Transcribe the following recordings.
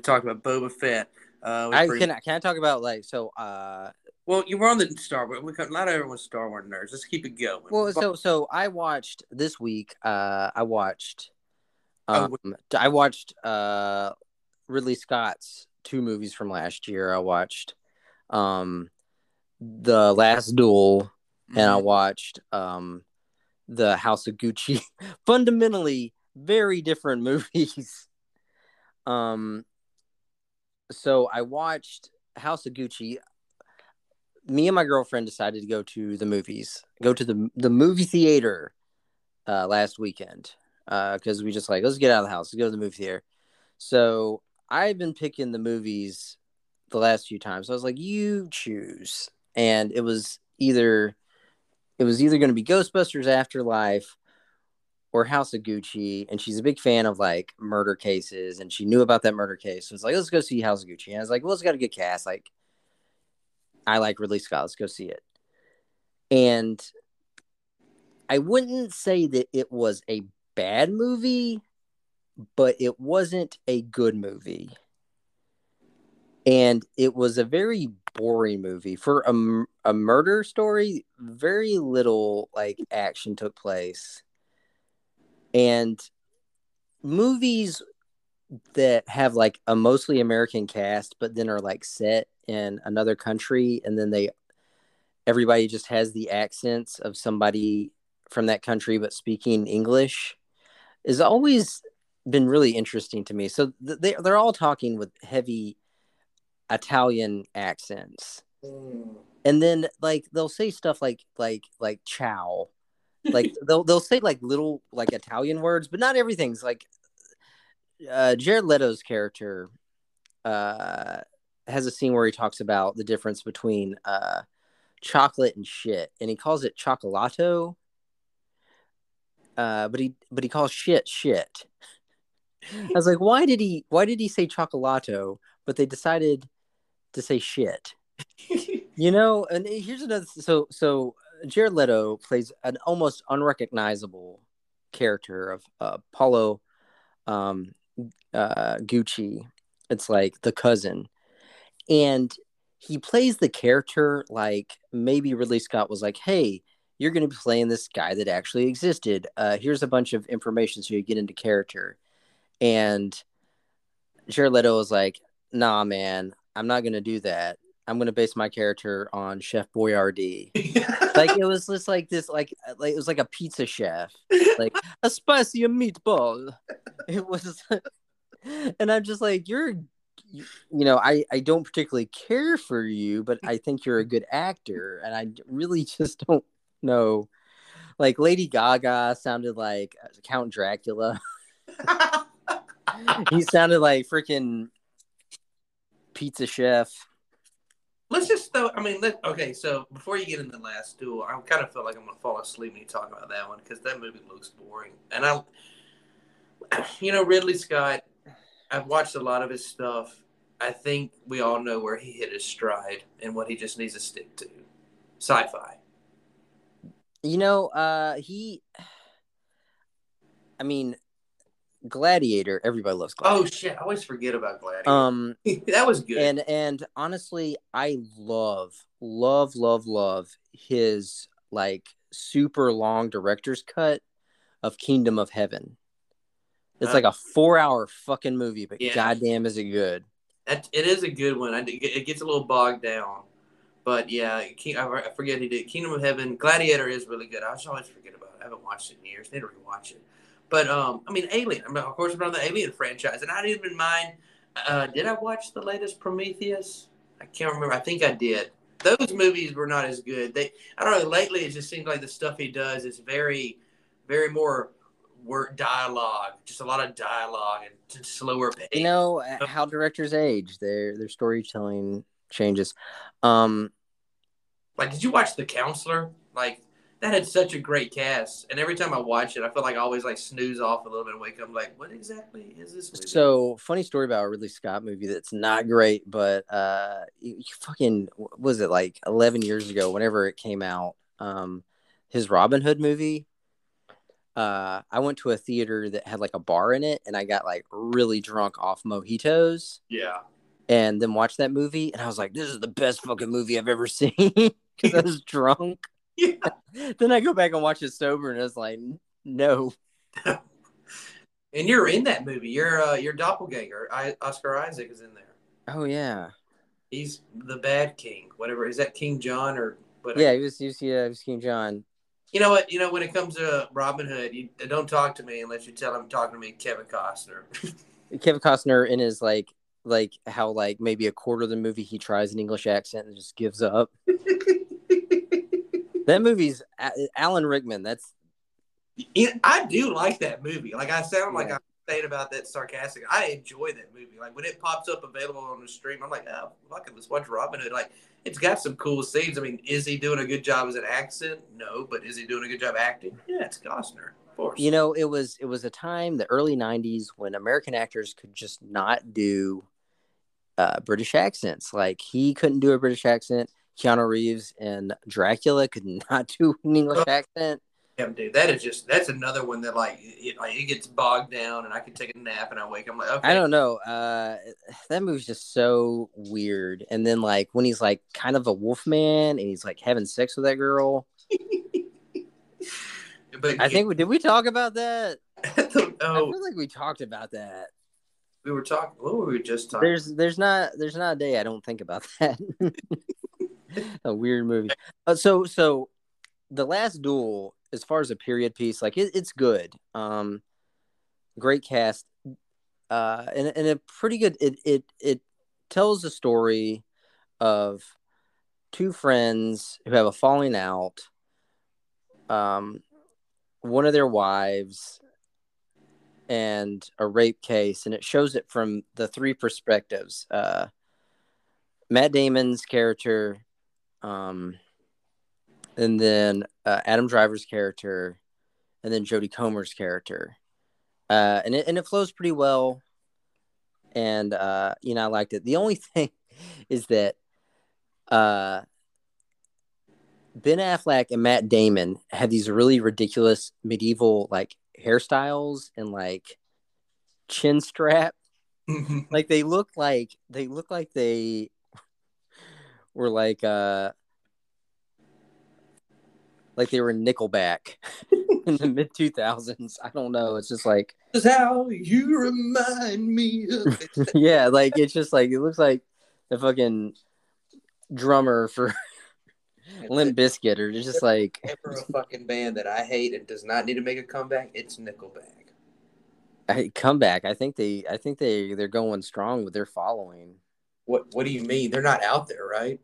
We talked about Boba Fett. Uh, I pretty- can can I talk about like so uh well, you were on the Star Wars. We not everyone's Star Wars nerds. Let's keep it going. well so so I watched this week uh I watched Oh, um I watched uh Ridley Scott's two movies from last year. I watched um The Last Duel and I Mhm. watched um The House of Gucci. Fundamentally very different movies. Um so I watched House of Gucci. Me and my girlfriend decided to go to the movies, go to the the movie theater uh last weekend. Uh because we just like let's get out of the house, let's go to the movie theater. So I've been picking the movies the last few times. I was like, you choose. And it was either it was either going to be Ghostbusters Afterlife or House of Gucci. And she's a big fan of like murder cases, and she knew about that murder case. So it's like, let's go see House of Gucci. And I was like, well, it's got a good cast. Like, I like Ridley Scott. Let's go see it. And I wouldn't say that it was a bad movie, but it wasn't a good movie. And it was a very boring movie for a, a murder story. Very little like action took place. And movies that have like a mostly American cast, but then are like set in another country, and then they everybody just has the accents of somebody from that country but speaking English has always been really interesting to me. So they they're all talking with heavy Italian accents. Mm. And then like they'll say stuff like like like ciao. Like they'll they'll say like little like Italian words, but not everything's like uh Jared Leto's character uh has a scene where he talks about the difference between uh chocolate and shit and he calls it chocolato uh but he but he calls shit shit. I was like why did he why did he say chocolato but they decided to say shit? You know and here's another so so jared leto plays an almost unrecognizable character of uh Paolo um uh gucci it's like the cousin and he plays the character like maybe Ridley Scott was like, "Hey, you're going to be playing this guy that actually existed. Uh, here's a bunch of information so you get into character." And Jared Leto was like, "Nah, man, I'm not going to do that. I'm going to base my character on Chef Boyardee." like it was just like this, like uh, like it was like a pizza chef, like a spicy meatball. It was, and I'm just like, you're you you know, I, I don't particularly care for you, but I think you're a good actor, and I really just don't know. Like Lady Gaga sounded like uh, Count Dracula. he sounded like freaking pizza chef. Let's just throw. I mean, let, okay. So before you get into the last duel, I kind of feel like I'm gonna fall asleep when you talk about that one because that movie looks boring. And I, you know, Ridley Scott. I've watched a lot of his stuff. I think we all know where he hit his stride and what he just needs to stick to. Sci-fi. You know, uh, he. I mean, Gladiator. Everybody loves Gladiator. Oh shit! I always forget about Gladiator. um, that was good. and and honestly, I love, love, love, love his like super long director's cut of Kingdom of Heaven. It's Uh, like a four-hour fucking movie, but Yeah. goddamn, is it good? That, it is a good one. I, it gets a little bogged down, but yeah, King, I I forget he did Kingdom of Heaven. Gladiator is really good. I always forget about it. I haven't watched it in years. I need to rewatch it. But um, I mean, Alien. I mean, of course, on the Alien franchise, and I didn't even mind. Uh, did I watch the latest Prometheus? I can't remember. I think I did. Those movies were not as good. They, I don't know. Lately, it just seems like the stuff he does is very, very more word dialogue, just a lot of dialogue and slower pace. You know uh, how directors age; their their storytelling changes. Um, Like, did you watch The Counselor? Like, that had such a great cast, and every time I watch it, I feel like I always like snooze off a little bit and wake up like, what exactly is this? Movie? So funny story about a Ridley Scott movie that's not great, but uh, you, you fucking was it like eleven years ago? Whenever it came out, um, his Robin Hood movie. uh, I went to a theater that had like a bar in it, and I got like really drunk off mojitos, Yeah. and then watched that movie, and I was like, "This is the best fucking movie I've ever seen," because I was drunk. Yeah. then I go back and watch it sober, and it's like, no, And you're in that movie. You're uh, your doppelganger. I, Oscar Isaac is in there. oh yeah, He's the bad king. Whatever is that King John or what? yeah, he was, he was, yeah, he was King John. You know what? You know when it comes to Robin Hood, you don't talk to me unless you tell him talking to me, Kevin Costner. Kevin Costner in his like, like how like maybe a quarter of the movie he tries an English accent and just gives up. That movie's Alan Rickman. That's I do like that movie. Like I sound like Yeah. I'm saying about that sarcastic. I enjoy that movie. Like when it pops up available on the stream, I'm like, oh, fuck it, let's watch Robin Hood. Like it's got some cool scenes. I mean, is he doing a good job as an accent? No, but is he doing a good job acting? Yeah, it's Costner, of course. you know it was it was a time the early 90s when american actors could just not do uh british accents like he couldn't do a british accent keanu reeves and dracula could not do an english accent Yeah, dude, that is just that's another one that like it, like it gets bogged down, and I can take a nap and I wake. I'm like, okay, i don't know uh that movie's just so weird and then like when he's like kind of a wolf man and he's like having sex with that girl But i think did we talk about that i oh, feel like we talked about that we were talking. What were we just talking? there's there's not there's not a day I don't think about that. a weird movie. Uh, so so the last duel, as far as a period piece, like it, it's good. Um, great cast, uh, and and a pretty good. It it it tells the story of two friends who have a falling out. Um, one of their wives and a rape case, and it shows it from the three perspectives. Uh, Matt Damon's character, um, and then uh, Adam Driver's character, and then Jodie Comer's character, uh, and it and it flows pretty well. And uh, you know, I liked it. The only thing is that uh, Ben Affleck and Matt Damon have these really ridiculous medieval like hairstyles and like chin strap. Like they look like they look like they were like uh like they were Nickelback in the mid two thousands. I don't know. It's just like This is how you remind me of. yeah, like it's just like it looks like the fucking drummer for Limp Bizkit or just like Ever a fucking band that I hate and does not need to make a comeback, it's Nickelback. I come back. I think they I think they they're going strong with their following. What What do you mean? They're not out there, right?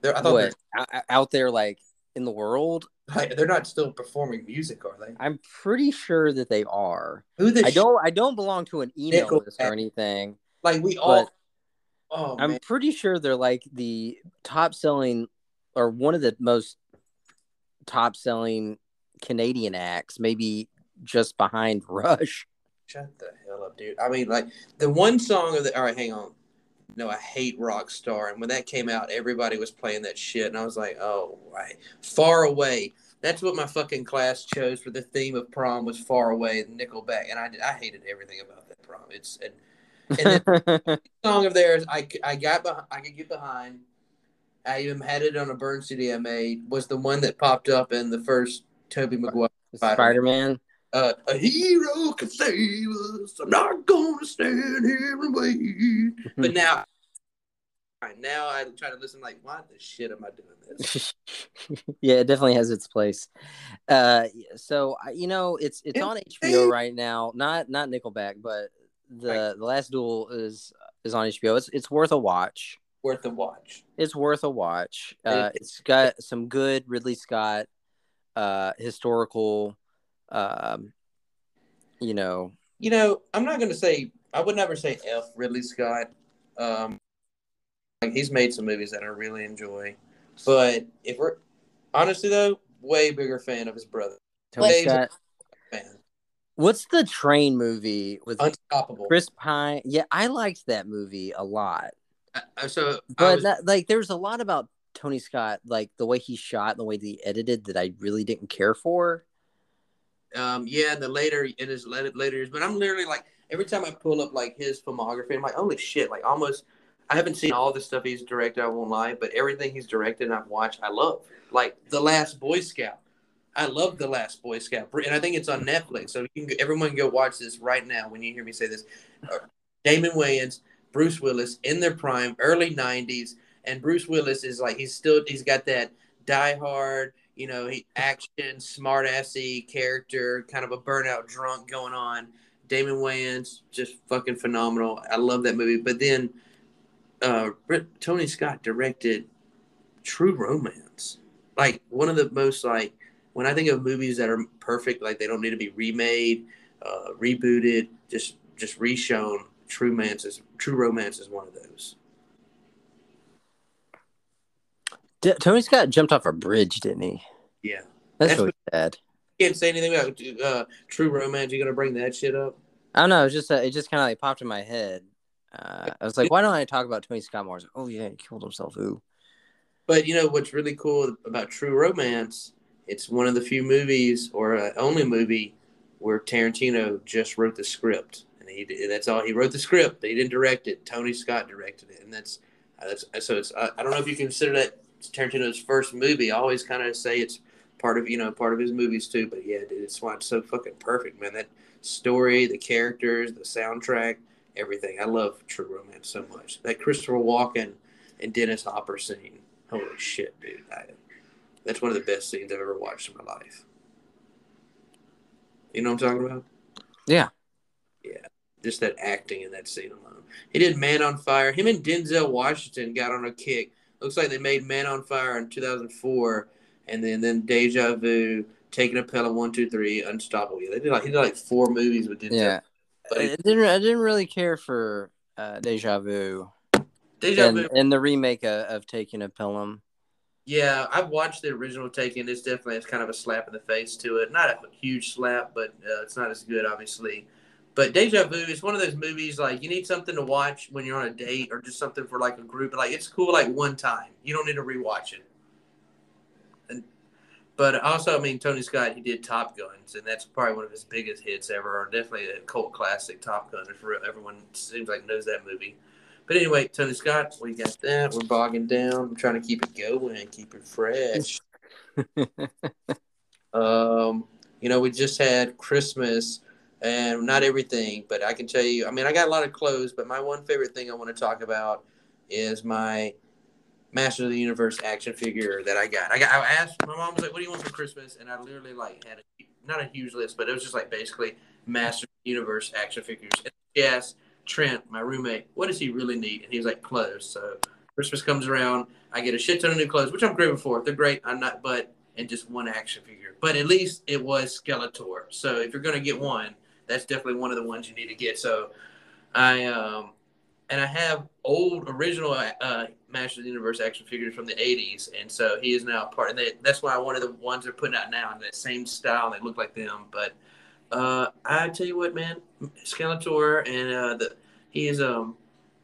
They're I thought What, out, out there like in the world? they're, they're not still performing music, are they? I'm pretty sure that they are. Who the I sh- don't I don't belong to an email Nickelback. list or anything. like we all. Oh I'm man, pretty sure they're like the top selling or one of the most top selling Canadian acts, maybe just behind Rush. shut the hell up, dude. I mean, like the one song of the. All right, hang on. No, I hate Rockstar, and when that came out, everybody was playing that shit, and I was like, oh, right. Far Away. That's what my fucking class chose for the theme of prom was Far Away, and Nickelback, and I I hated everything about that prom. It's and and then song of theirs I, I got beh- I could get behind. I even had it on a burn CD I made. Was the one that popped up in the first Tobey Maguire. Spider Man. Uh, a hero can save us. I'm not gonna stand here and wait. But now, now I try to listen. Like, why the shit am I doing this? yeah, it definitely has its place. Uh, so you know, it's it's on HBO right now. Not not Nickelback, but the the last duel is is on HBO. It's it's worth a watch. Worth a watch. It's worth a watch. Uh, it's got some good Ridley Scott, uh, historical, um, you know, You know, I'm not gonna say. I would never say F Ridley Scott. Um, like he's made some movies that I really enjoy, but if we're honestly though, way bigger fan of his brother. Tony Scott. Fan. What's the train movie with Unstoppable. Chris Pine? Yeah, I liked that movie a lot. So, but was, that, like there's a lot about Tony Scott, like the way he shot, the way he edited, that I really didn't care for. Um, yeah, the later in his later, years, but I'm literally like every time I pull up like his filmography, I'm like, holy shit! Like almost, I haven't seen all the stuff he's directed. I won't lie, but everything he's directed and I've watched, I love. Like The Last Boy Scout. I love The Last Boy Scout, and I think it's on Netflix. So can, everyone can go watch this right now when you hear me say this. Uh, Damon Wayans, Bruce Willis in their prime, early '90s, and Bruce Willis is like he's still he's got that Die Hard, you know, he action, smart assy character, kind of a burnout drunk going on. Damon Wayans, just fucking phenomenal. I love that movie. But then uh, Tony Scott directed True Romance, like one of the most like when I think of movies that are perfect, like they don't need to be remade, uh, rebooted, just just reshown. True Romance is True Romance is one of those. D- Tony Scott jumped off a bridge, didn't he? Yeah, that's, that's really sad. Can't say anything about uh, True Romance. You gonna bring that shit up? I don't know. It just uh, it just kind of like popped in my head. Uh, I was like, why don't I talk about Tony Scott more? Like, oh yeah, he killed himself. Ooh. But you know what's really cool about True Romance? It's one of the few movies, or uh, only movie, where Tarantino just wrote the script, and he that's all. He wrote the script. He didn't direct it. Tony Scott directed it, and that's uh, that's so. It's I, I don't know if you consider that Tarantino's first movie. I always kind of say it's part of you know part of his movies too. But yeah, dude, it's why it's so fucking perfect, man. That story, the characters, the soundtrack, everything. I love True Romance so much. That Christopher Walken and Dennis Hopper scene. Holy shit, dude! I, that's one of the best scenes I've ever watched in my life. You know what I'm talking about? Yeah. Yeah. Just that acting in that scene alone. He did Man on Fire. Him and Denzel Washington got on a kick looks like they made Man on Fire in 2004, and then then Deja Vu, Taking a Pelham, One Two Three, Unstoppable. Yeah, They did like he did like four movies with Denzel. Yeah, I didn't I didn't really care for uh, Deja Vu. Deja and, Vu and the remake of, of Taking a Pelham. Yeah, I've watched the original Taken. It's definitely it's kind of a slap in the face to it. Not a huge slap, but uh, it's not as good, obviously. But Deja Vu is one of those movies like you need something to watch when you're on a date or just something for like a group. Like it's cool like one time. You don't need to rewatch it. And but also, I mean, Tony Scott he did Top Guns, and that's probably one of his biggest hits ever, or definitely a cult classic. Top Gun, if everyone seems like knows that movie. But anyway, Tony Scott, we got that. We're bogging down. I'm trying to keep it going, keep it fresh. um, you know, we just had Christmas and not everything, but I can tell you. I mean, I got a lot of clothes, but my one favorite thing I want to talk about is my Master of the Universe action figure that I got. I got. I asked my mom was like, "What do you want for Christmas?" And I literally like had a, not a huge list, but it was just like basically Master of the Universe action figures. And asked Trent, my roommate, "What does he really need?" And he was like, "Clothes." So Christmas comes around, I get a shit ton of new clothes, which I'm grateful for. They're great. I'm not, but and just one action figure. But at least it was Skeletor. So if you're gonna get one that's definitely one of the ones you need to get. So I um and I have old original uh, Master of the Universe action figures from the '80s, and so he is now part. And they, that's why one of the ones they're putting out now in that same style. They look like them, but uh, I tell you what, man, Skeletor and uh, the he is um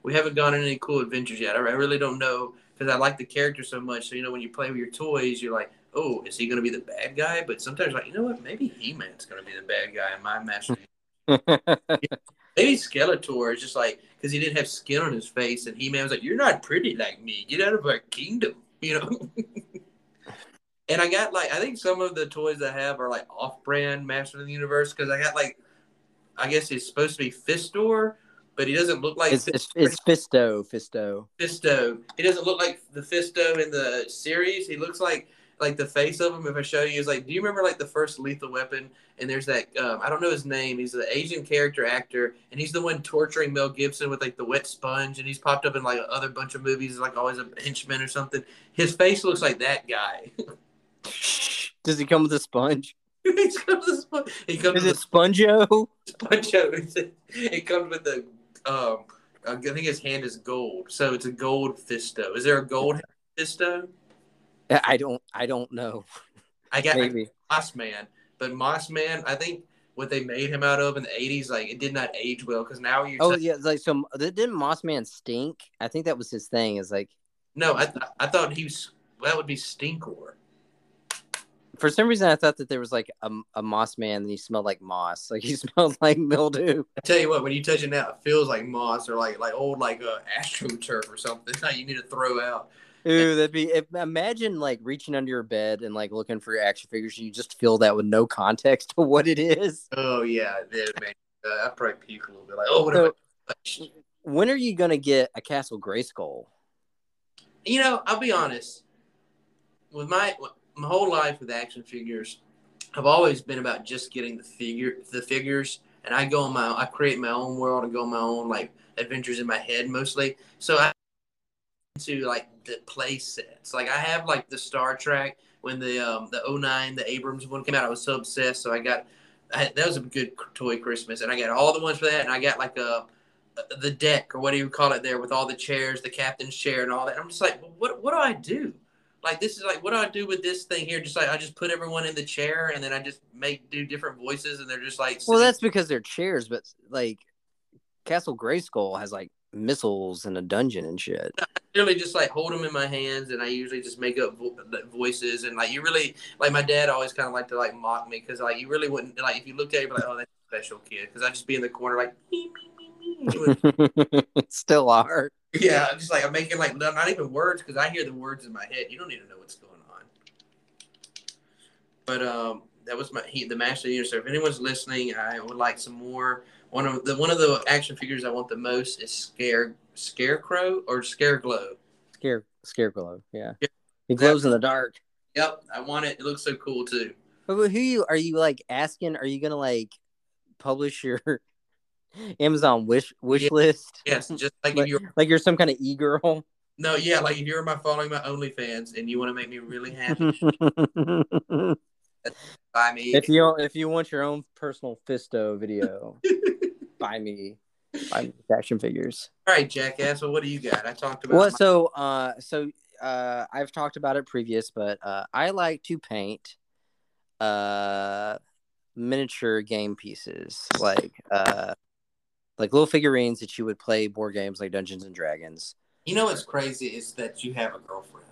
we haven't gone on any cool adventures yet. I, I really don't know because I like the character so much. So you know when you play with your toys, you're like, oh, is he going to be the bad guy? But sometimes like you know what, maybe He Man's going to be the bad guy in my Master Maybe Skeletor is just like because he didn't have skin on his face, and He Man was like, "You're not pretty like me. Get out of our kingdom," you know. and I got like I think some of the toys I have are like off-brand Master of the Universe because I got like I guess he's supposed to be Fistor, but he doesn't look like it's, it's, it's, Fisto. Fisto. Fisto. He doesn't look like the Fisto in the series. He looks like like the face of him. If I show you, is like, do you remember like the first Lethal Weapon? And there's that um, I don't know his name. He's the Asian character actor, and he's the one torturing Mel Gibson with like the wet sponge, and he's popped up in like other bunch of movies, like always a henchman or something. His face looks like that guy. Does he come with a sponge? he comes with a sponge. He comes is with it Spongeo? Spongeo. It comes with the um. I think his hand is gold, so it's a gold fisto. Is there a gold fisto? I don't. I don't know. I got maybe Moss Man, but Moss Man, I think what they made him out of in the '80s, like it did not age well. Because now you. Oh t- yeah, like so. Didn't Moss Man stink? I think that was his thing. Is like. No, I th- I thought he was. Well, that would be Stinkor. For some reason, I thought that there was like a, a moss man and he smelled like moss. Like he smelled like mildew. I tell you what, when you touch it now, it feels like moss or like like old like uh, astroturf or something that you need to throw out. Ooh, that'd be. If, imagine like reaching under your bed and like looking for your action figures. You just feel that with no context to what it is. Oh yeah, yeah man. Uh, I probably puke a little bit. Like, oh, what so, When are you gonna get a Castle Grayskull? You know, I'll be honest. With my my whole life with action figures, I've always been about just getting the figure the figures, and I go on my I create my own world and go on my own like adventures in my head mostly. So I to like the play sets. Like I have like the Star Trek when the um the 09 the Abrams one came out. I was so obsessed, so I got I, that was a good toy Christmas, and I got all the ones for that, and I got like a the deck or what do you call it there with all the chairs, the captain's chair, and all that. I'm just like, what what do I do? Like this is like what do I do with this thing here? Just like I just put everyone in the chair, and then I just make do different voices, and they're just like. Well, that's because they're chairs, but like Castle Grayskull has like missiles in a dungeon and shit. I really just like hold them in my hands, and I usually just make up vo- voices. And like you really, like my dad always kind of like to like mock me because like you really wouldn't like if you looked at it, like oh that's a special kid because I just be in the corner like me me me me. Still are. Yeah, I'm just like I'm making like not even words because I hear the words in my head. You don't even know what's going on. But um, that was my he, the Master Universe. So if anyone's listening, I would like some more one of the one of the action figures I want the most is Scare Scarecrow or Scareglow. Scare Scareglow, yeah. yeah. It glows in the dark. Yep, I want it. It looks so cool too. But who you are you like asking? Are you gonna like publish your Amazon wish wish yeah. list? Yes, just like, like if you're like you're some kind of e girl. No, yeah, like if you're my following my OnlyFans and you want to make me really happy, buy me. If you if you want your own personal Fisto video, buy me. Buy me action figures. All right, Jackass. Well, what do you got? I talked about. Well, my- so uh, so uh, I've talked about it previous, but uh, I like to paint uh miniature game pieces like uh like little figurines that you would play board games like Dungeons and Dragons. You know what's crazy is that you have a girlfriend.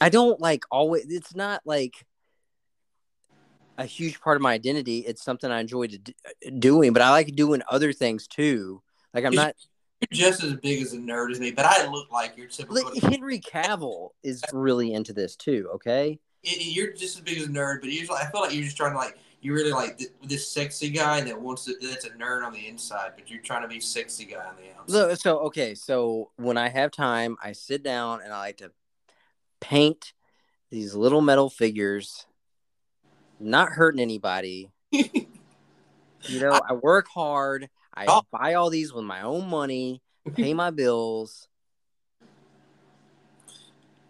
I don't like always. It's not like a huge part of my identity. It's something I enjoy do, uh, doing, but I like doing other things too. Like I'm not. You're just as big as a nerd as me, but I look like you're typical. Henry Cavill is really into this too. Okay. It, you're just as big as a nerd, but usually I feel like you're just trying to like you really like th- this sexy guy that wants to, that's a nerd on the inside, but you're trying to be sexy guy on the outside. So, so okay, so when I have time, I sit down and I like to paint these little metal figures not hurting anybody. you know, I work hard. I oh. buy all these with my own money, pay my bills.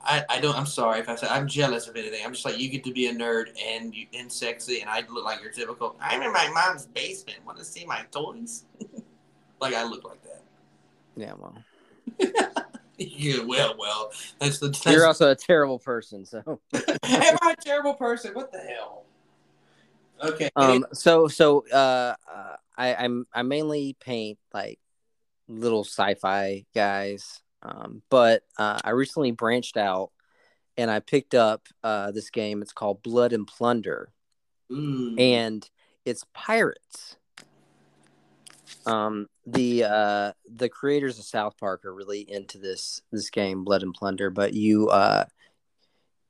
I, I don't. I'm sorry if I said I'm jealous of anything. I'm just like you get to be a nerd and you and sexy, and I look like your typical. I'm in my mom's basement. Want to see my toys? like I look like that. Yeah, well. yeah, well, well. That's the. That's, You're also a terrible person. So. Am I a terrible person? What the hell? Okay. Um. So so uh, uh I I'm I mainly paint like little sci-fi guys. Um, but uh, I recently branched out and I picked up uh this game. It's called Blood and Plunder, mm. and it's pirates. Um, the uh the creators of South Park are really into this this game, Blood and Plunder. But you uh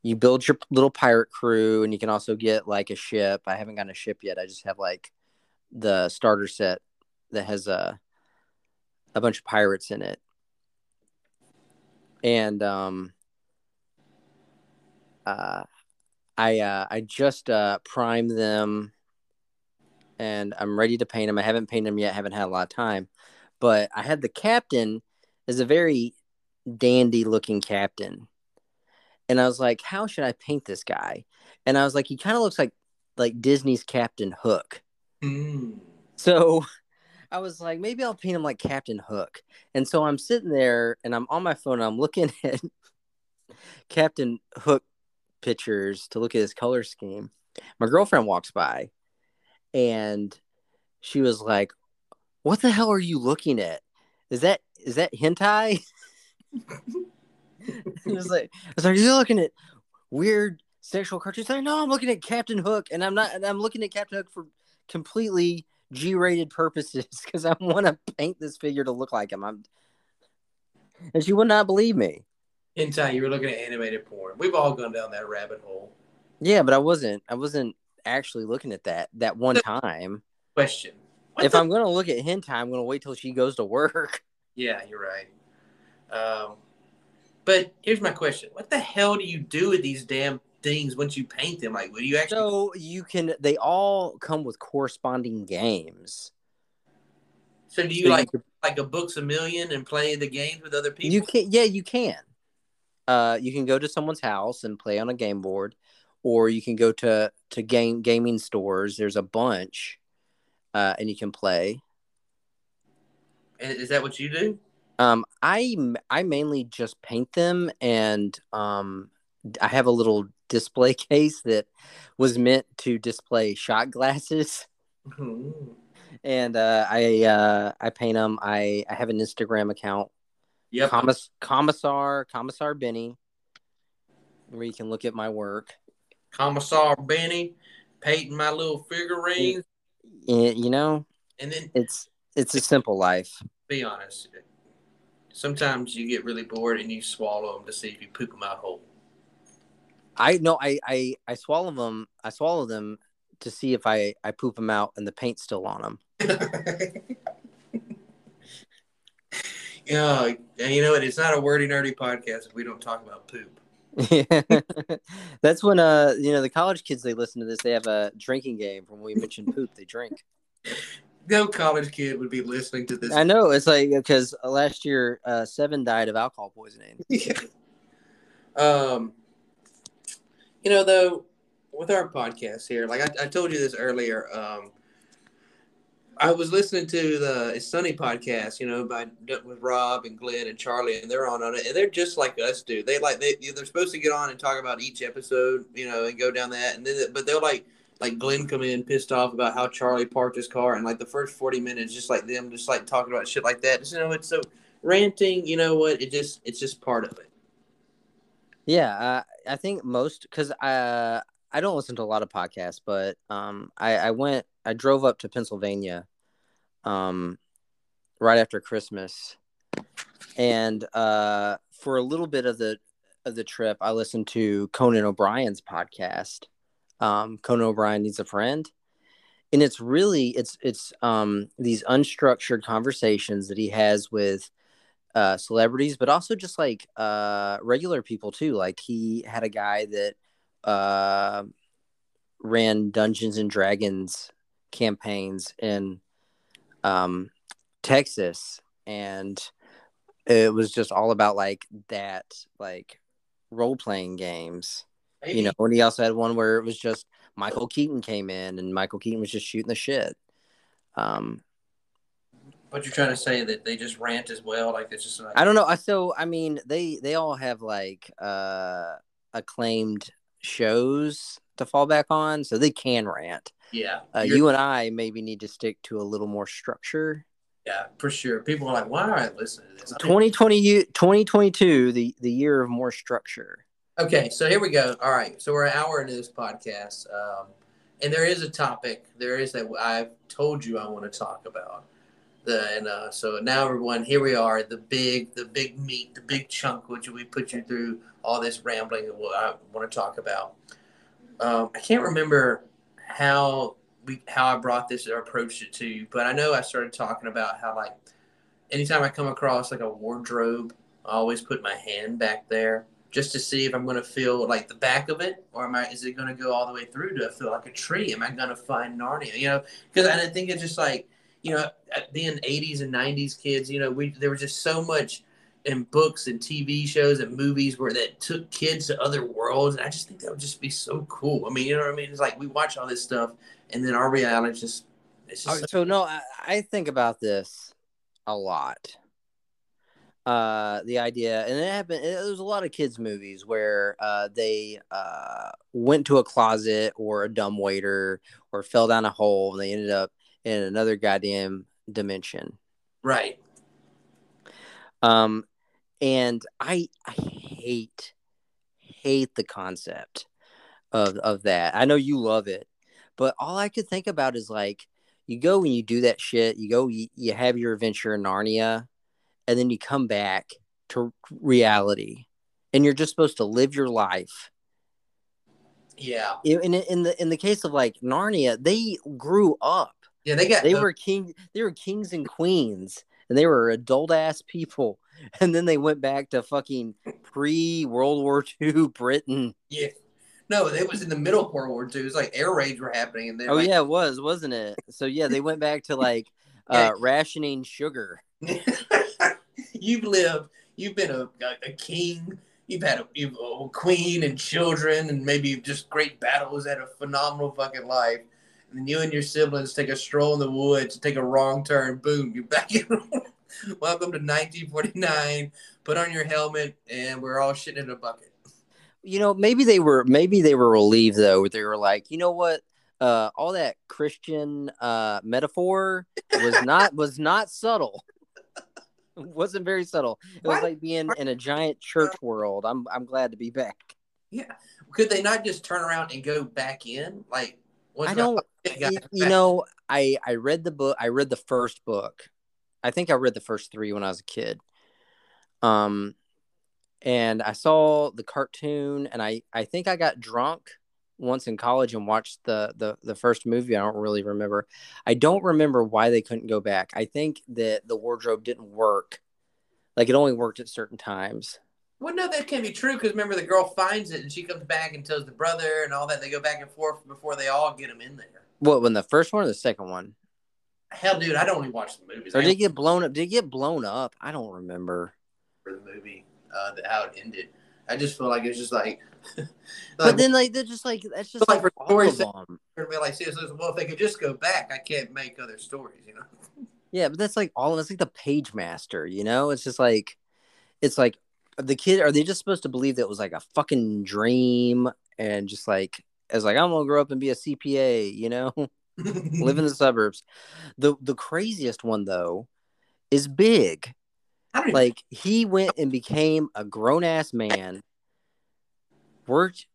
you build your little pirate crew and you can also get like a ship. I haven't gotten a ship yet. I just have like the starter set that has a a bunch of pirates in it. And um uh i uh i just uh primed them and i'm ready to paint them i haven't painted them yet. Haven't had a lot of time. But i had the captain is a very dandy looking captain and I was like, how should I paint this guy? And I was like, he kind of looks like like Disney's Captain Hook. Mm. So I was like, maybe I'll paint him like Captain Hook. And so I'm sitting there and I'm on my phone and I'm looking at Captain Hook pictures to look at his color scheme. My girlfriend walks by and she was like, What the hell are you looking at? Is that is that hentai? it was like, I was like, you're looking at weird sexual cartoons. I know I'm looking at Captain Hook, and I'm not. And I'm looking at Captain Hook for completely G-rated purposes because I want to paint this figure to look like him. I'm, and she would not believe me. In time, you were looking at animated porn. We've all gone down that rabbit hole. Yeah, but I wasn't. I wasn't actually looking at that that one time. Question: what if the- I'm gonna look at hentai, I'm gonna wait till she goes to work. yeah, you're right. Um, but here's my question: What the hell do you do with these damn things once you paint them? Like, what do you actually? So you can. They all come with corresponding games. So do you So like could- like a books a million and play the games with other people? You can, yeah, you can. Uh, you can go to someone's house and play on a game board, or you can go to to game gaming stores. There's a bunch, uh, and you can play. And Is that what you do? Um, I I mainly just paint them, and um, I have a little display case that was meant to display shot glasses, Mhm. and uh, I uh, I paint them. I I have an Instagram account Yep. Commiss- Commissar Commissar Benny, where you can look at my work. Commissar Benny painting my little figurines, You know, and then it's it's a simple life. be honest. Sometimes you get really bored and you swallow them to see if you poop them out whole. I know I, I I swallow them. I swallow them to see if I I poop them out and the paint's still on them. yeah, and you know what? It's not a wordy nerdy podcast if we don't talk about poop. Yeah. That's when uh you know the college kids they listen to this. They have a drinking game. From when we mentioned poop, they drink. No college kid would be listening to this. I know it's like because last year uh, seven died of alcohol poisoning. um, you know, though, with our podcast here, like I, I told you this earlier, um, I was listening to the It's Sunny podcast, you know, by with Rob and Glenn and Charlie, and they're on on it, and they're just like us, dude. They like they they're supposed to get on and talk about each episode, you know, and go down that, and then but they're like like Glenn come in pissed off about how Charlie parked his car, and like the first forty minutes, just like them, just like talking about shit like that. Just, you know, it's so ranting. You know what? It just it's just part of it. Yeah, uh, I think most because I I don't listen to a lot of podcasts, but um I I went I drove up to Pennsylvania, um, right after Christmas, and uh for a little bit of the of the trip, I listened to Conan O'Brien's podcast. Um, Conan O'Brien needs a friend, and it's really it's it's um these unstructured conversations that he has with uh, celebrities, but also just like uh, regular people too. Like he had a guy that uh, ran Dungeons and Dragons campaigns in um, Texas, and it was just all about like that, like role playing games. You know, and he also had one where it was just Michael Keaton came in, and Michael Keaton was just shooting the shit. Um, But you're trying to say that they just rant as well, like it's just like I don't know. I so I mean they they all have like uh acclaimed shows to fall back on, so they can rant. yeah, Uh, you're- and I maybe need to stick to a little more structure. yeah, for sure. People are like, why are I listening to this? I mean, 2020 2022 the the year of more structure. Okay, so here we go. All right, so we're an hour into this podcast, um, and there is a topic. There is that I've told you I want to talk about. The and uh, so now everyone, here we are, the big, the big meat, the big chunk, which we put you through all this rambling of what I want to talk about. Um, I can't remember how we how I brought this or approached it to you, but I know I started talking about how like anytime I come across like a wardrobe, I always put my hand back there just to see if I'm going to feel like the back of it, or am I? Is it going to go all the way through? Do I feel like a tree? Am I going to find Narnia? You know, because I think it's just like you know, being '80s and '90s kids, you know, we there was just so much in books and TV shows and movies where that took kids to other worlds, and I just think that would just be so cool. I mean, you know what I mean? It's like we watch all this stuff, and then our reality just it's just so no, I, I think about this a lot. Uh, the idea, and it happened. It, there's a lot of kids' movies where uh, they uh, went to a closet or a dumb waiter or fell down a hole, and they ended up in another goddamn dimension. right. Um, and I I hate hate the concept of of that. I know you love it, but all I could think about is like you go and you do that shit. You go, you, you have your adventure in Narnia, and then you come back to reality, and you're just supposed to live your life. Yeah. In in the in the case of like Narnia, they grew up. Yeah, they got They were king. They were kings and queens, and they were adult ass people. And then they went back to fucking pre World War II Britain. Yeah. No, it was in the middle of World War II. It was like air raids were happening, and they Oh yeah, it was, wasn't it? So yeah, they went back to like uh, rationing sugar. You've lived. You've been a, a, a king. You've had a, you've a queen and children, and maybe just great battles. Had a phenomenal fucking life. And then you and your siblings take a stroll in the woods, take a wrong turn. Boom, you're back in. Welcome to 1949. Put on your helmet, and we're all shitting in a bucket. You know, maybe they were maybe they were relieved though. They were like, you know what? Uh, all that Christian uh, metaphor was not was not subtle. Wasn't very subtle. It was like being in a giant church world. I'm I'm glad to be back. Yeah. Could they not just turn around and go back in? Like, I don't. You, you know, I I read the book. I read the first book. I think I read the first three when I was a kid. Um, and I saw the cartoon, and I I think I got drunk once in college and watched the the the first movie. I don't really remember. I don't remember why they couldn't go back. I think that the wardrobe didn't work. Like it only worked at certain times. Well, no, that can't be true because remember the girl finds it and she comes back and tells the brother and all that. They go back and forth before they all get him in there. What when the first one or the second one? Hell, dude, I don't even watch the movies. Or did it get blown up? Did it get blown up? I don't remember. for the movie, uh, the, how it ended. I just feel like it's just like, But then like they're just like that's just Like like, for all story's of sake- them. we're be like, seriously, well, if they could just go back, I can't make other stories, you know. Yeah, but that's like all. Of it's like the page master, you know. It's just like, it's like the kid. Are they just supposed to believe that it was like a fucking dream and just like as like I'm gonna grow up and be a CPA, you know, live in the suburbs. The the craziest one though is Big. I don't even, Like he went and became a grown ass man, worked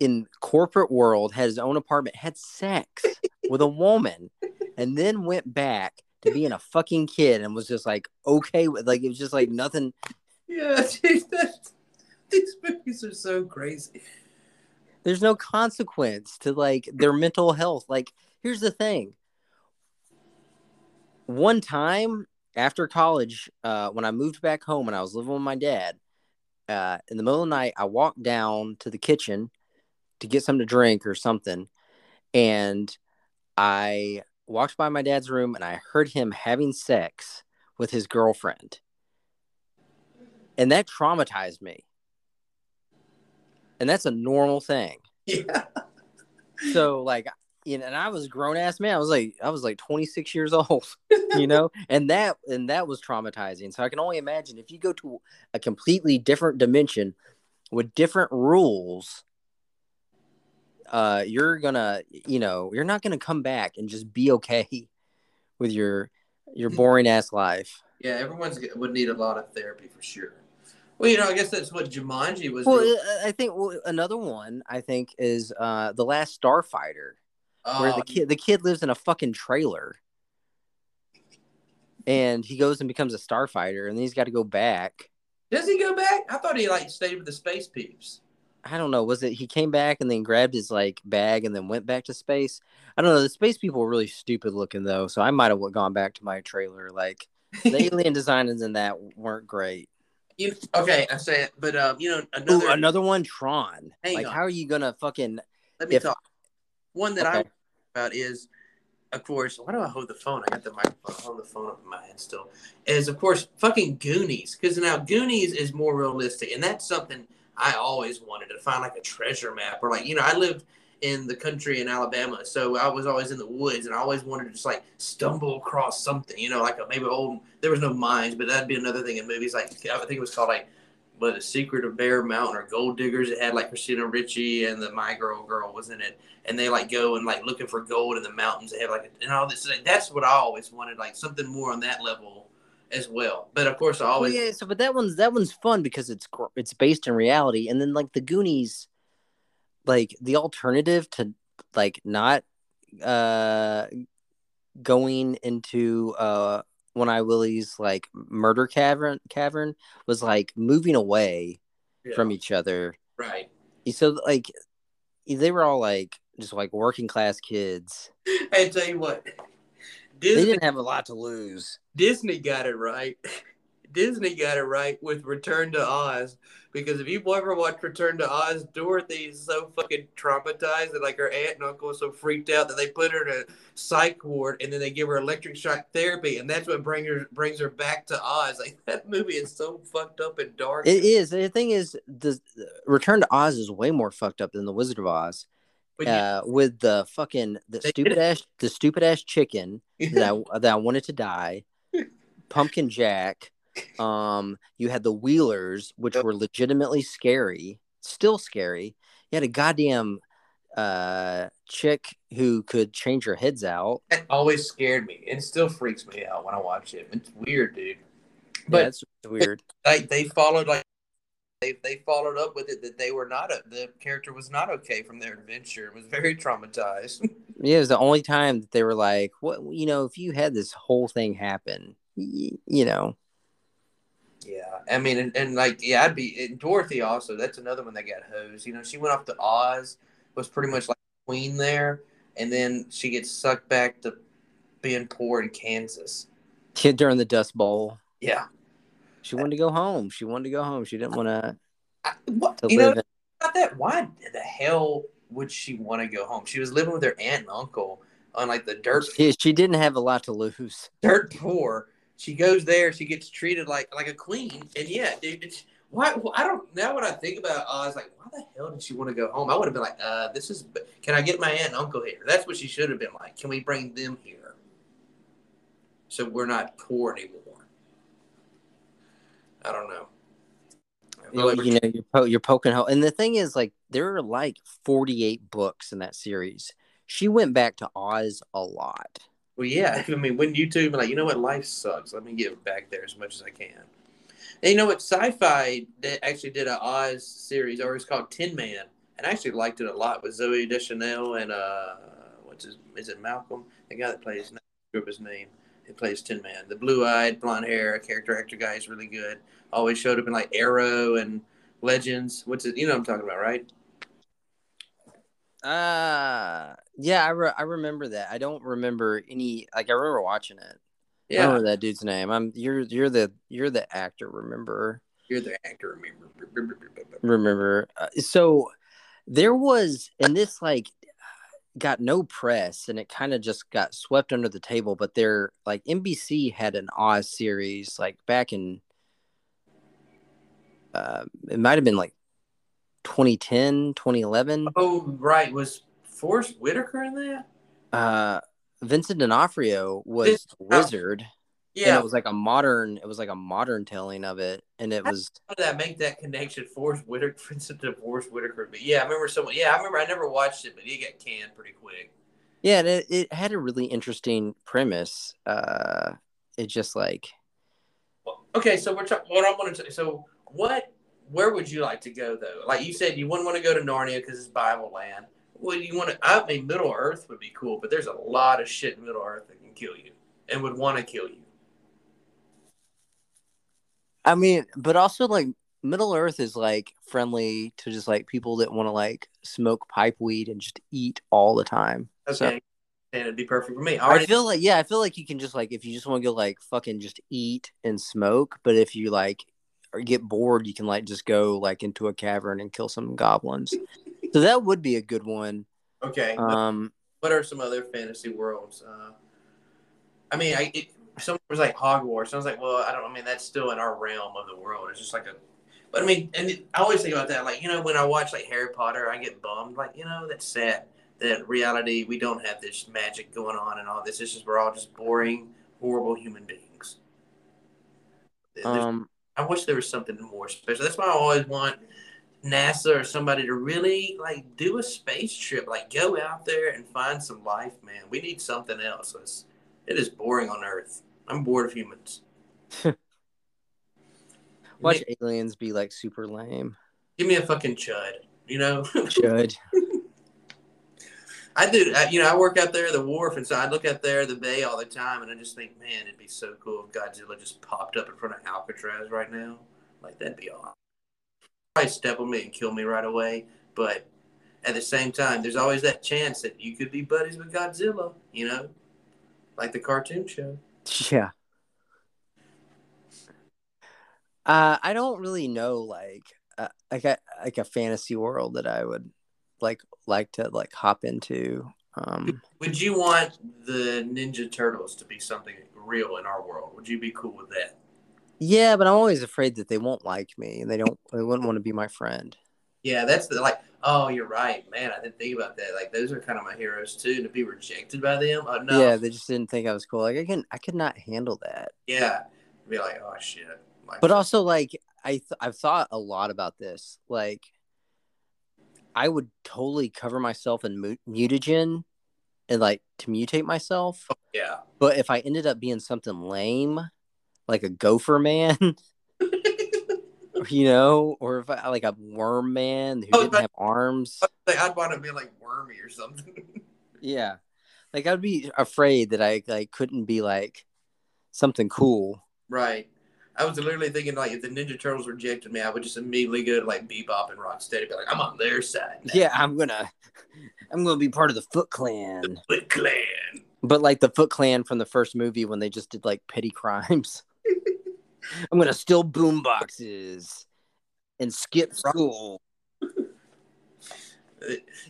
in corporate world, had his own apartment, had sex with a woman, and then went back to being a fucking kid and was just like okay with like it was just like nothing. yeah, that's, these movies are so crazy. There's no consequence to like their mental health. Like here's the thing. One time after college, uh, when I moved back home and I was living with my dad, uh, in the middle of the night, I walked down to the kitchen to get something to drink or something. And I walked by my dad's room and I heard him having sex with his girlfriend. And that traumatized me. And that's a normal thing. Yeah, So like and I was a grown ass man. I was like I was like 26 years old, you know, and that and that was traumatizing. So I can only imagine if you go to a completely different dimension with different rules, uh, you're gonna, you know, you're not gonna come back and just be okay with your your boring ass life. yeah, everyone's would need a lot of therapy for sure. Well, you know, I guess that's what Jumanji was. Well, real- I think well, another one I think is uh the last Starfighter. Where Oh, the kid the kid lives in a fucking trailer and he goes and becomes a starfighter and then he's got to go back does he go back? I thought he like stayed with the space peeps. i don't know was it he came back and then grabbed his like bag and then went back to space i don't know the space people were really stupid looking though so i might have gone back to my trailer like the alien designs in that weren't great You okay? I say it, but um, you know, Ooh, another. another one tron Hang like on. how are you gonna fucking let me if- talk. One that I Okay. about is, of course, why do I hold the phone? I got the microphone. I hold the phone up in my hand still. Is of course fucking Goonies because now Goonies is more realistic, and that's something I always wanted to find like a treasure map or like you know I lived in the country in Alabama, so I was always in the woods, and I always wanted to just like stumble across something, you know, like a, maybe old. There was no mines, but that'd be another thing in movies. Like I think it was called like what the secret of bear mountain or gold diggers it had like christina ricci and the my girl girl was in it? And they like go and like looking for gold in the mountains. They have like and all this like, that's what i always wanted like something more on that level as well. But of course i always yeah, so but that one's that one's fun because it's it's based in reality, and then like the Goonies, like the alternative to like not uh going into uh one I willie's like murder cavern cavern was like moving away Yeah. from each other right. so like they were all like just like working class kids Hey, tell you what, they Disney didn't have a lot to lose Disney got it right. Disney got it right with Return to Oz because if you've ever watch Return to Oz, Dorothy is so fucking traumatized that like her aunt and uncle are so freaked out that they put her in a psych ward and then they give her electric shock therapy and that's what brings her brings her back to Oz. Like that movie is so fucked up and dark. it is the thing is the return to oz is way more fucked up than the wizard of oz you- uh with the fucking the stupid ass the stupid ass chicken that I that I wanted to die. Pumpkin Jack. Um, you had the Wheelers, which were legitimately scary, still scary. You had a goddamn uh chick who could change her heads out. that always scared me and still freaks me out when I watch it. It's weird, dude. But that's weird. like they followed like they they followed up with it that they were not a, the character was not okay from their adventure. It was very traumatized. Yeah, it was the only time that they were like, "What? You know, if you had this whole thing happen, y- you know." Yeah, I mean, and, and like yeah, I'd be and Dorothy also. That's another one that got hosed. You know, she went off to Oz, was pretty much like queen there, and then she gets sucked back to being poor in Kansas. Kid during the Dust Bowl, Yeah, she wanted to go home. She wanted to go home. She didn't want to I, what to you know in- about that? Why the hell would she want to go home? She was living with her aunt and uncle on like the dirt She, she didn't have a lot to lose. dirt poor. She goes there, she gets treated like like a queen, and yeah, dude. It's, why? I don't now. When I think about Oz, like, why the hell did she want to go home? I would have been like, uh, this is. Can I get my aunt and uncle here? That's what she should have been like. Can we bring them here? So we're not poor anymore. I don't know. I You, you know, you're, po- you're poking hole. And the thing is, like, there are like 48 books in that series. She went back to Oz a lot. Well, yeah. I mean, when you two like, you know what, life sucks. Let me get back there as much as I can. And you know what, Sci-Fi actually did a Oz series, or it's called Tin Man, and I actually liked it a lot with Zooey Deschanel and uh, what's his? Is it Malcolm? The guy that plays, screw his name. He plays Tin Man, the blue-eyed, blonde hair character actor guy is really good. Always showed up in like Arrow and Legends. What's it? You know what I'm talking about, right? Uh, yeah, I, re- I remember that. I don't remember any, like, I remember watching it. I Yeah, remember that dude's name. I'm, you're, you're the, you're the actor, remember? you're the actor. Remember? remember. Uh, so there was, and this like got no press, and it kind of just got swept under the table. But there, like NBC had an Oz series, like back in, uh, it might have been like 2010, 2011. Oh, right. Was Forest Whitaker in that? Uh, Vincent D'Onofrio was This- wizard, and Yeah, it was like a modern, it was like a modern telling of it, and it was. How did I make that connection? Forest Whitaker, Vincent to Forest Whitaker. But yeah, I remember someone. Yeah, I remember. I never watched it, but he got canned pretty quick. Yeah, and it, it had a really interesting premise. Uh, it just like okay, so we're talking. What I want to. So what? Where would you like to go though? Like you said, you wouldn't want to go to Narnia because it's Bible land. Well, you want to? I mean, Middle Earth would be cool, but there's a lot of shit in Middle Earth that can kill you and would want to kill you. I mean, but also like Middle Earth is like friendly to just like people that want to like smoke pipe weed and just eat all the time. So- Okay, and it'd be perfect for me. I I feel like yeah, I feel like you can just like if you just want to go like fucking just eat and smoke, but if you like or get bored, you can like just go like into a cavern and kill some goblins. so that would be a good one. okay. Um, what are some other fantasy worlds? Uh, I mean, I it, someone was like Hogwarts. I was like, well, I don't. I mean, that's still in our realm of the world. It's just like a. But I mean, and I always think about that. Like you know, when I watch like Harry Potter, I get bummed. Like you know, that's sad. That reality, we don't have this magic going on and all this. It's just we're all just boring, horrible human beings. There's- um, I wish there was something more special. That's why I always want NASA or somebody to really like do a space trip, like go out there and find some life, man. We need something else. It's, it is boring on Earth. I'm bored of humans. watch aliens be like super lame. Give me a fucking chud. You know, Should. I do. I, you know, I work out there the wharf, and so I look out there the bay all the time, and I just think, man, it'd be so cool if Godzilla just popped up in front of Alcatraz right now. Like that'd be awesome. Probably step on me and kill me right away, but at the same time, there's always that chance that you could be buddies with Godzilla. You know, like the cartoon show. Yeah. Uh, I don't really know like uh, like a like a fantasy world that I would like like to like hop into. Um, Would you want the Ninja Turtles to be something real in our world? Would you be cool with that? yeah, but I'm always afraid that they won't like me and they don't they wouldn't want to be my friend. Yeah, that's the like. Oh, you're right, man. I didn't think about that. Like those are kind of my heroes too. To be rejected by them, oh no. Yeah, they just didn't think I was cool. Like I can I could not handle that. Yeah. Be like, oh shit. Like, But also like I th- I've thought a lot about this. Like I would totally cover myself in mu- mutagen and like to mutate myself. Oh, yeah. But if I ended up being something lame, like a gopher man, you know, or if I like a worm man who Oh, didn't have arms, I'd want to be like wormy or something. yeah, like I'd be afraid that I like couldn't be like something cool. right. I was literally thinking like if the Ninja Turtles rejected me, I would just immediately go to like Bebop and Rocksteady, be like, I'm on their side. now. Yeah, I'm gonna, I'm gonna be part of the Foot Clan. Foot Clan. But like the Foot Clan from the first movie when they just did like petty crimes. I'm gonna steal boom boxes and skip school.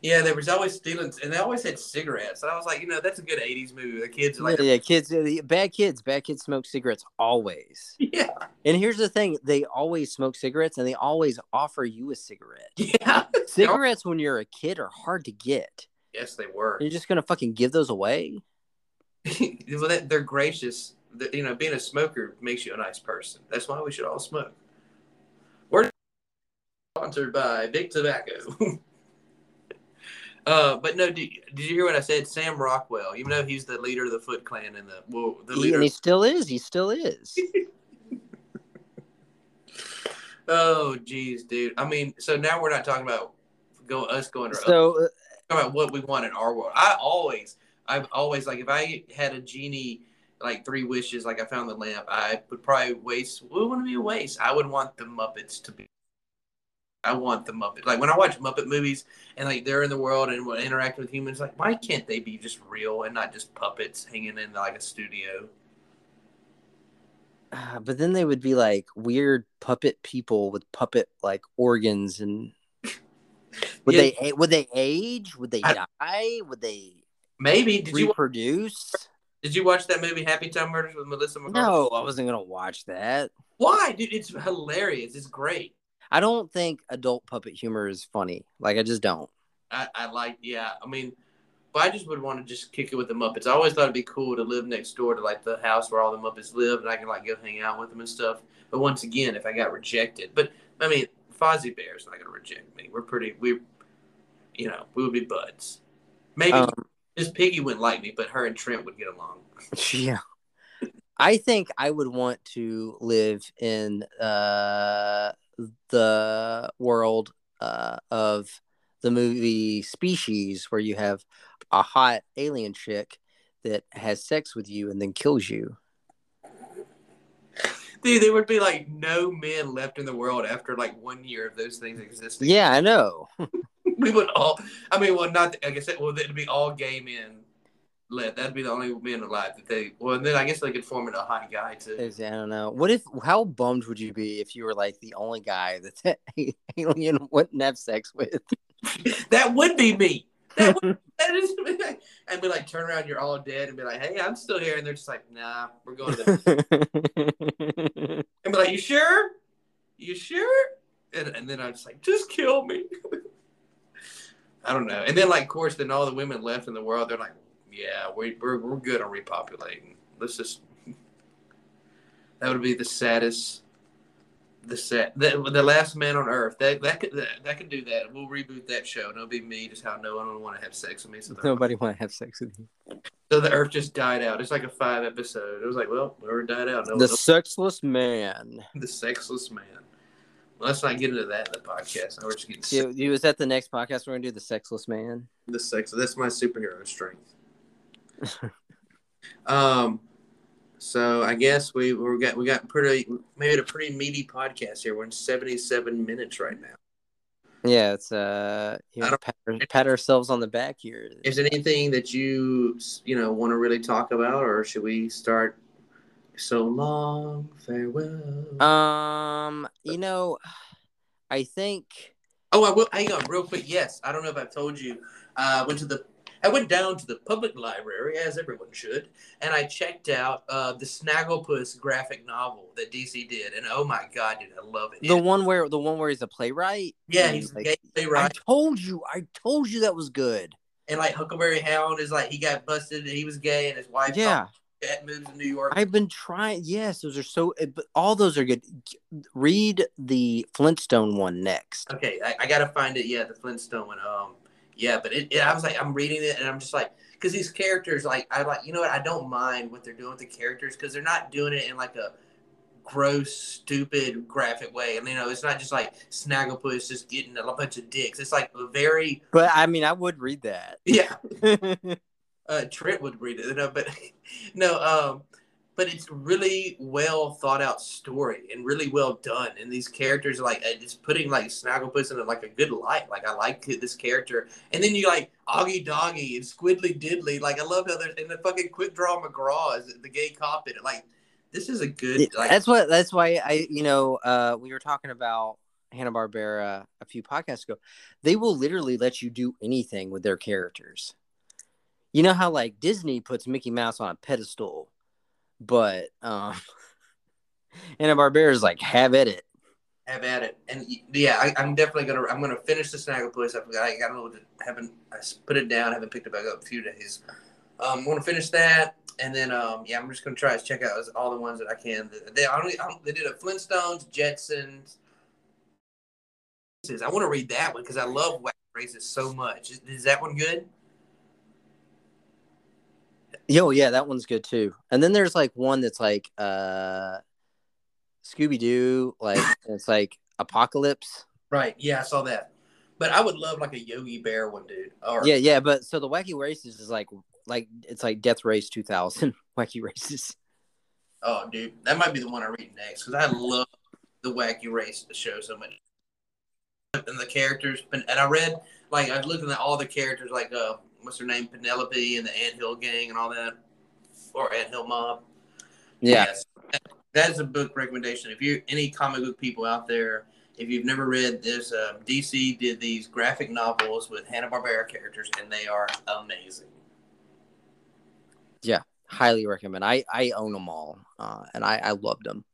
Yeah, there was always stealing, and they always had cigarettes. And I was like, you know, that's a good '80s movie. The kids like, yeah, yeah, kids, bad kids, bad kids smoke cigarettes always. yeah, And here's the thing: they always smoke cigarettes, and they always offer you a cigarette. yeah. Cigarettes when you're a kid are hard to get. Yes, they were. You're just gonna fucking give those away. well, that, they're gracious. You know, being a smoker makes you a nice person. That's why we should all smoke. We're sponsored by Big Tobacco. Uh, but no, did, did you hear what I said? Sam Rockwell, even though he's the leader of the Foot Clan and the well, the He- leader. and he still is. He still is. oh, geez, dude. I mean, so now we're not talking about go us going to so uh, about what we want in our world. I always, I've always like if I had a genie, like three wishes, like I found the lamp, I would probably waste. What would be a waste? I would want the Muppets to be. I want the Muppet. Like when I watch Muppet movies and like they're in the world and interact with humans, like why can't they be just real and not just puppets hanging in like a studio? Uh, but then they would be like weird puppet people with puppet like organs and would Yeah. they would they age would they I- die would they Maybe did you reproduce did you watch that movie Happy Time Murders with Melissa McCarthy? no i wasn't gonna watch that Why, dude? It's hilarious. It's great. I don't think adult puppet humor is funny like i just don't I, I like, yeah. I mean, but I just would want to just kick it with the Muppets. I always thought it'd be cool to live next door to like the house where all the Muppets live, and I can like go hang out with them and stuff. But once again, if I got rejected, but I mean, Fozzie Bear's not gonna reject me. We're pretty, we, you know, we would be buds. Maybe um, Miss Piggy wouldn't like me, but her and Trent would get along. yeah i think i would want to live in uh the world uh of the movie species where you have a hot alien chick that has sex with you and then kills you Dude, there would be like no men left in the world after like one year of those things existing. yeah i know we would all. I mean, well, not like I said. Well, it'd be all gay men left. That'd be the only men alive that they. Well, and then I guess they could form into a hot guy too. I don't know what if how bummed would you be if you were like the only guy that that alien wouldn't have sex with that would be me. That would. That is, and be like, turn around, you're all dead, and be like, hey, I'm still here, and they're just like, nah, we're going to. The... and be like, you sure? You sure? And, and then I'm just like, just kill me. I don't know. And then, like, of course, then all the women left in the world, they're like, yeah, we, we're, we're good on repopulating. Let's just. That would be the saddest. The sad, the, the last man on earth. That that could that, that could do that. We'll reboot that show, and it'll be me, just how no one would want to have sex with me. So the, nobody want to have sex with you so the earth just died out. It's like a five episode. It was like, well, we already died out. No, the sexless man the sexless man. let's not get into that in the podcast. Now we're just getting You, you was at the next podcast. We're gonna do the sexless man. the sex. That's my superhero strength. um, so I guess we we got we got pretty made a pretty meaty podcast here. We're in seventy seven minutes right now. Yeah, it's uh, you know, pat, pat ourselves on the back here. Is there anything that you you know want to really talk about, or should we start? So long, farewell. Um, you know, I think oh, I will. Hang on, real quick. Yes, I don't know if I've told you. Uh, I went to the. I went down to the public library, as everyone should, and I checked out uh, the Snagglepuss graphic novel that DC did, and oh my god, dude, I love it. the one where the one where he's a playwright. yeah, he's like, gay, playwright. I told you, I told you that was good. And like Huckleberry Hound is like he got busted and he was gay, and his wife Yeah, got moved to New York. I've been trying. Yes, those are so. eh, But all those are good. Read the Flintstone one next. Okay, I, I gotta find it. Yeah, the Flintstone one. Um, yeah, but it, it I was like, I'm reading it, and I'm just like, because these characters, like, I like, you know what? I don't mind what they're doing with the characters because they're not doing it in like a gross, stupid, graphic way. I mean, you know, it's not just like Snagglepuss just getting a bunch of dicks. It's like a very, But I mean, I would read that. yeah. Uh, Trent would read it, you know, but no, um, but it's really well thought out story and really well done. And these characters, like, uh, it's putting like Snagglepuss in like a good light. Like, I like this character. And then you like Augie Doggie and Squiddly Diddly. Like, I love how there's and the fucking Quick Draw McGraw is the gay cop in it. Like, this is a good. Like, that's what. That's why I. You know, uh, we were talking about Hanna Barbera a few podcasts ago. They will literally let you do anything with their characters. You know how like Disney puts Mickey Mouse on a pedestal, but um, Hanna Barbera is like have at it. have at it. And yeah, I, I'm definitely gonna. I'm gonna finish the Snagglepuss. I've got. I got a little. Haven't. I put it down. Haven't picked it back up a few days. Um, I'm gonna finish that, and then um, yeah, I'm just gonna try to check out all the ones that I can. They. I don't- They did a Flintstones, Jetsons. I want to read that one because I love Wacky Races so much. Is, is that one good? Yo, yeah, that one's good too. And then there's like one that's like uh Scooby Doo, like it's like Apocalypse. Right. Yeah, I saw that. But I would love like a Yogi Bear one, dude. Or Yeah, yeah, but so the Wacky Races is like like it's like Death Race 2000 Wacky Races. Oh, dude, that might be the one I read next because I love the Wacky Race show so much. And the characters, and I read like I was looking at all the characters, like uh, what's her name, Penelope and the Ant Hill Gang and all that, or Ant Hill Mob. Yeah. Yes. that is a book recommendation. If you any comic book people out there, if you've never read this, um, DC did these graphic novels with Hanna Barbera characters, and they are amazing. Yeah, highly recommend. I I own them all. Uh and I I loved them.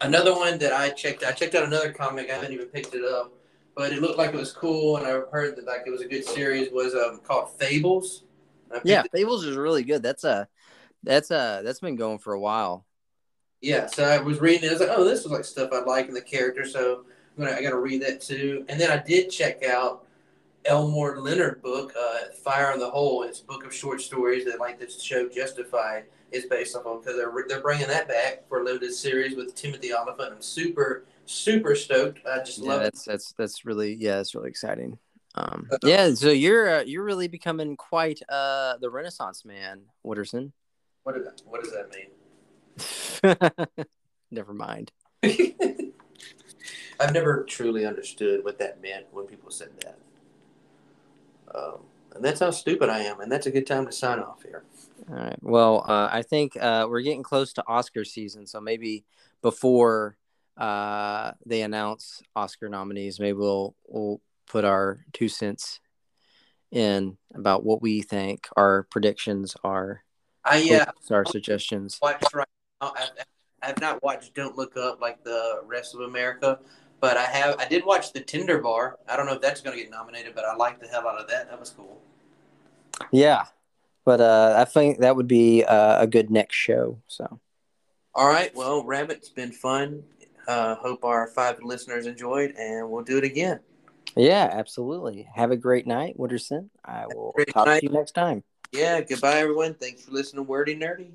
Another one that I checked, I checked out another comic. I haven't even picked it up, but it looked like it was cool, and I heard that like it was a good series. Was um, called Fables. Yeah, it- Fables is really good. That's a that's a that's been going for a while. yeah. So I was reading it. I was like, oh, this was like stuff I like in the character. So I'm gonna, I got to read that too. And then I did check out Elmore Leonard book, uh, Fire in the Hole. It's a book of short stories that like this show Justified is based off of because they're they're bringing that back for a limited series with Timothy Olyphant. I'm super super stoked. I just Yeah, love it. that's that's that's really yeah, it's really exciting. Um, Uh, yeah, so you're uh, you're really becoming quite uh the Renaissance man, Wooderson. What, did, what does that mean? Never mind. I've never truly understood what that meant when people said that. Um, and that's how stupid I am. And that's a good time to sign off here. All right. Well, uh, I think uh, we're getting close to Oscar season, so maybe before uh, they announce Oscar nominees, maybe we'll we'll put our two cents in about what we think our predictions are, I yeah, our suggestions. watched right now. I, I have not watched Don't Look Up like the rest of America, but I have. I did watch The Tender Bar. I don't know if that's going to get nominated, but I liked the hell out of that. That was cool. Yeah, but uh, I think that would be uh, a good next show. So All right. Well, Rabbit, it's been fun. Uh, hope our five listeners enjoyed, and we'll do it again. yeah, absolutely. Have a great night, Wooderson. I will talk night. to you next time. Yeah. Goodbye, everyone. Thanks for listening to Wordy Nerdy.